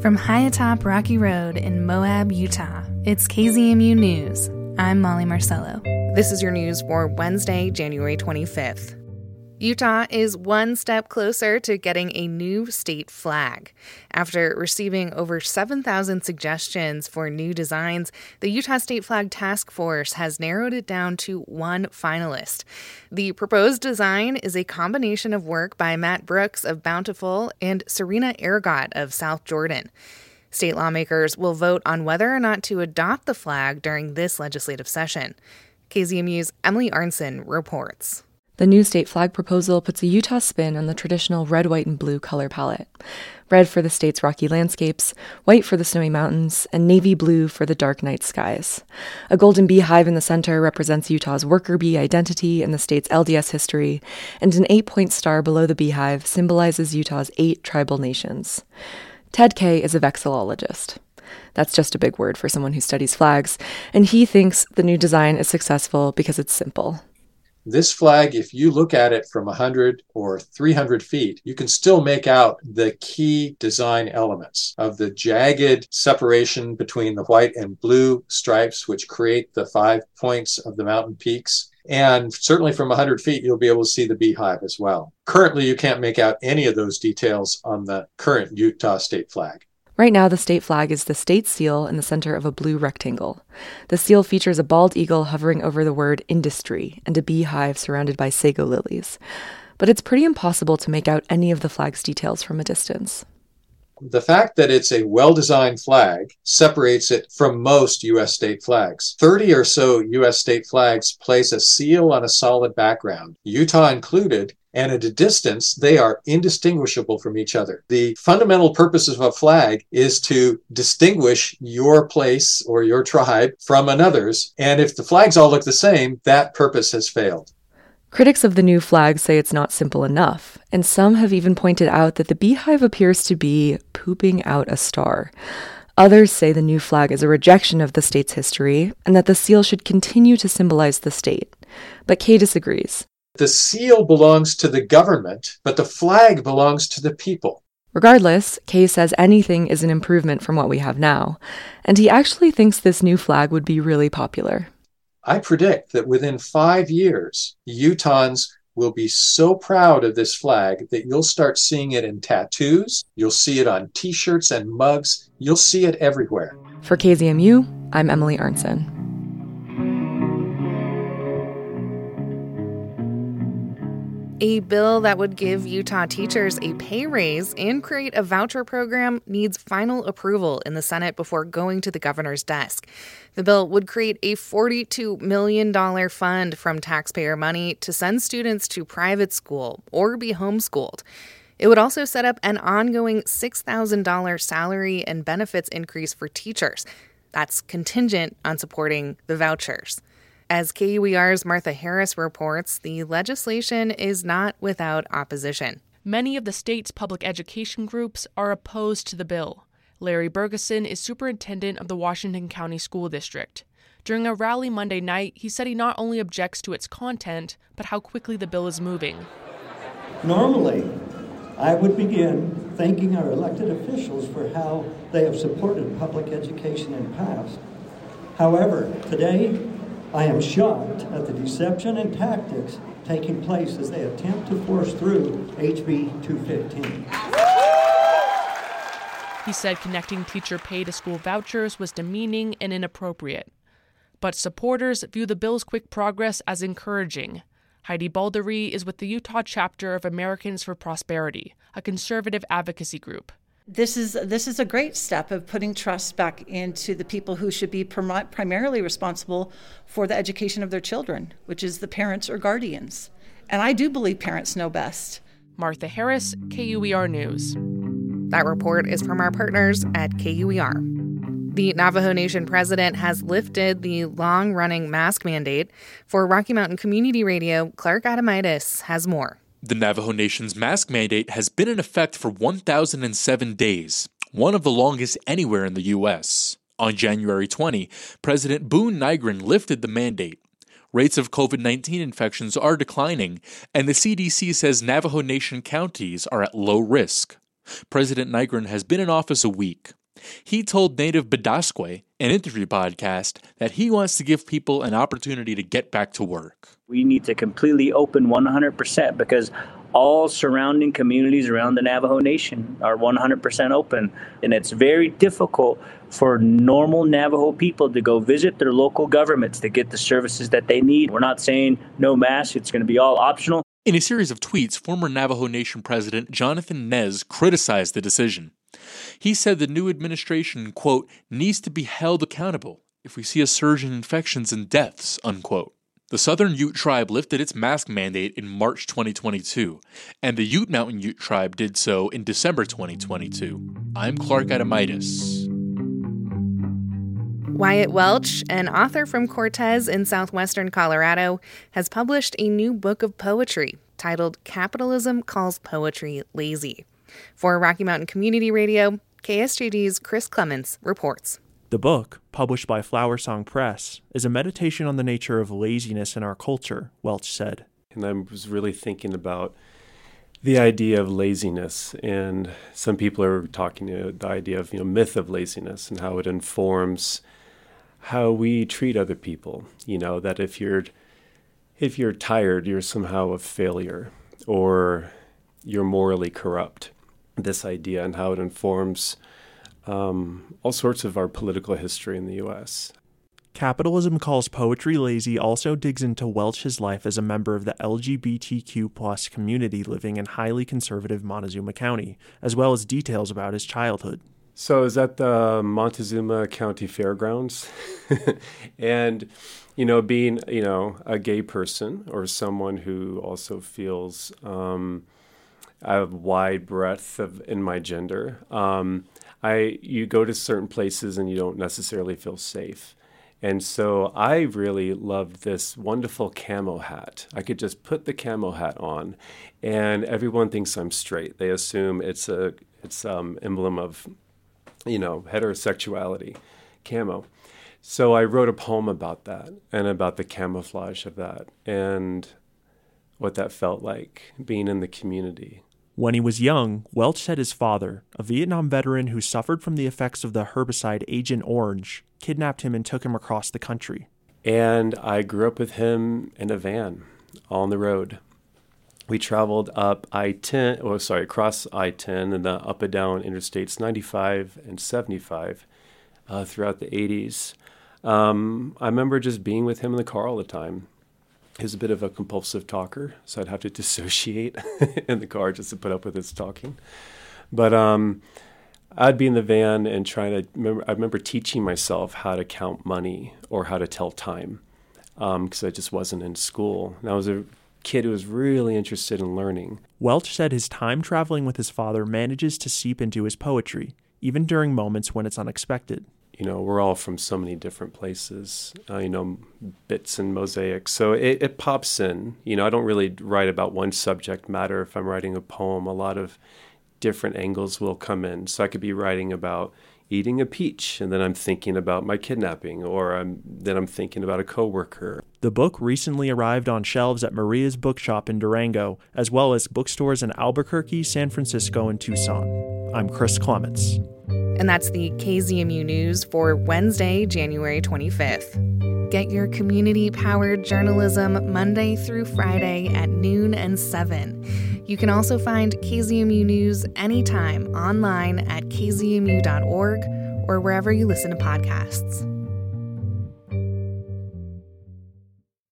From high atop Rocky Road in Moab, Utah, it's KZMU News. I'm Molly Marcello. This is your news for Wednesday, January 25th. Utah is one step closer to getting a new state flag. After receiving over 7,000 suggestions for new designs, the Utah State Flag Task Force has narrowed it down to one finalist. The proposed design is a combination of work by Matt Brooks of Bountiful and Serena Ergot of South Jordan. State lawmakers will vote on whether or not to adopt the flag during this legislative session. KZMU's Emily Arnson reports. The new state flag proposal puts a Utah spin on the traditional red, white, and blue color palette. Red for the state's rocky landscapes, white for the snowy mountains, and navy blue for the dark night skies. A golden beehive in the center represents Utah's worker bee identity and the state's LDS history, and an eight point star below the beehive symbolizes Utah's eight tribal nations. Ted Kaye is a vexillologist. That's just a big word for someone who studies flags, and he thinks the new design is successful because it's simple. This flag, if you look at it from 100 or 300 feet, you can still make out the key design elements of the jagged separation between the white and blue stripes, which create the five points of the mountain peaks. And certainly from 100 feet, you'll be able to see the beehive as well. Currently, you can't make out any of those details on the current Utah state flag. Right now, the state flag is the state seal in the center of a blue rectangle. The seal features a bald eagle hovering over the word industry and a beehive surrounded by sego lilies. But it's pretty impossible to make out any of the flag's details from a distance. The fact that it's a well designed flag separates it from most U.S. state flags. 30 or so U.S. state flags place a seal on a solid background, Utah included, and at a distance, they are indistinguishable from each other. The fundamental purpose of a flag is to distinguish your place or your tribe from another's. And if the flags all look the same, that purpose has failed. Critics of the new flag say it's not simple enough, and some have even pointed out that the beehive appears to be pooping out a star. Others say the new flag is a rejection of the state's history and that the seal should continue to symbolize the state. But Kaye disagrees. The seal belongs to the government, but the flag belongs to the people. Regardless, Kaye says anything is an improvement from what we have now, and he actually thinks this new flag would be really popular. I predict that within five years, Utahns will be so proud of this flag that you'll start seeing it in tattoos, you'll see it on t shirts and mugs, you'll see it everywhere. For KZMU, I'm Emily Arnson. A bill that would give Utah teachers a pay raise and create a voucher program needs final approval in the Senate before going to the governor's desk. The bill would create a $42 million fund from taxpayer money to send students to private school or be homeschooled. It would also set up an ongoing $6,000 salary and benefits increase for teachers. That's contingent on supporting the vouchers. As KUER's Martha Harris reports, the legislation is not without opposition. Many of the state's public education groups are opposed to the bill. Larry Bergeson is superintendent of the Washington County School District. During a rally Monday night, he said he not only objects to its content, but how quickly the bill is moving. Normally, I would begin thanking our elected officials for how they have supported public education in the past. However, today I am shocked at the deception and tactics taking place as they attempt to force through HB 215. He said connecting teacher pay to school vouchers was demeaning and inappropriate. But supporters view the bill's quick progress as encouraging. Heidi Balderree is with the Utah chapter of Americans for Prosperity, a conservative advocacy group this is this is a great step of putting trust back into the people who should be prim- primarily responsible for the education of their children, which is the parents or guardians. And I do believe parents know best. Martha Harris, KUER News. That report is from our partners at KUER. The Navajo Nation president has lifted the long running mask mandate. For Rocky Mountain Community Radio, Clark Adomaitis has more. The Navajo Nation's mask mandate has been in effect for 1,007 days, one of the longest anywhere in the U.S. On January 20, President Buu Nygren lifted the mandate. Rates of COVID 19 infections are declining, and the CDC says Navajo Nation counties are at low risk. President Nygren has been in office a week. He told Native Bidaské, an interview podcast, that he wants to give people an opportunity to get back to work. We need to completely open 100% because all surrounding communities around the Navajo Nation are 100% open. And it's very difficult for normal Navajo people to go visit their local governments to get the services that they need. We're not saying no mask, it's going to be all optional. In a series of tweets, former Navajo Nation President Jonathan Nez criticized the decision. He said the new administration, quote, needs to be held accountable if we see a surge in infections and deaths, unquote. The Southern Ute tribe lifted its mask mandate in March 2022, and the Ute Mountain Ute tribe did so in December 2022. I'm Clark Adomaitis. Wyatt Welch, an author from Cortez in southwestern Colorado, has published a new book of poetry titled Capitalism Calls Poetry Lazy. For Rocky Mountain Community Radio, KSJD's Chris Clements reports. The book, published by Flower Song Press, is a meditation on the nature of laziness in our culture, Welch said. And I was really thinking about the idea of laziness, and some people are talking you know, the idea of you know myth of laziness and how it informs how we treat other people. You know that if you're if you're tired, you're somehow a failure, or you're morally corrupt. This idea and how it informs um, all sorts of our political history in the U.S. Capitalism Calls Poetry Lazy also digs into Welch's life as a member of the LGBTQ plus community living in highly conservative Montezuma County, as well as details about his childhood. So is that the Montezuma County Fairgrounds? and, you know, being, you know, a gay person or someone who also feels um, a wide breadth of in my gender, um, I you go to certain places and you don't necessarily feel safe. And so I really loved this wonderful camo hat. I could just put the camo hat on, and everyone thinks I'm straight. They assume it's a it's um emblem of, you know, heterosexuality, camo. So I wrote a poem about that and about the camouflage of that and what that felt like being in the community. When he was young, Welch said his father, a Vietnam veteran who suffered from the effects of the herbicide Agent Orange, kidnapped him and took him across the country. And I grew up with him in a van on the road. We traveled up I 10, oh, sorry, across I 10 and the up and down interstates 95 and 75 uh, throughout the 80s. Um, I remember just being with him in the car all the time He's a bit of a compulsive talker, so I'd have to dissociate in the car just to put up with his talking. But um, I'd be in the van and trying to remember. I remember teaching myself how to count money or how to tell time because um, I just wasn't in school. And I was a kid who was really interested in learning. Welch said his time traveling with his father manages to seep into his poetry, even during moments when it's unexpected you know, we're all from so many different places, uh, you know, bits and mosaics. So it, it pops in. You know, I don't really write about one subject matter. If I'm writing a poem, a lot of different angles will come in. So I could be writing about eating a peach, and then I'm thinking about my kidnapping, or I'm, then I'm thinking about a coworker. The book recently arrived on shelves at Maria's Bookshop in Durango, as well as bookstores in Albuquerque, San Francisco, and Tucson. I'm Chris Clements. And that's the KZMU News for Wednesday, January 25th. Get your community powered journalism Monday through Friday at noon and 7. You can also find KZMU News anytime online at kzmu.org or wherever you listen to podcasts.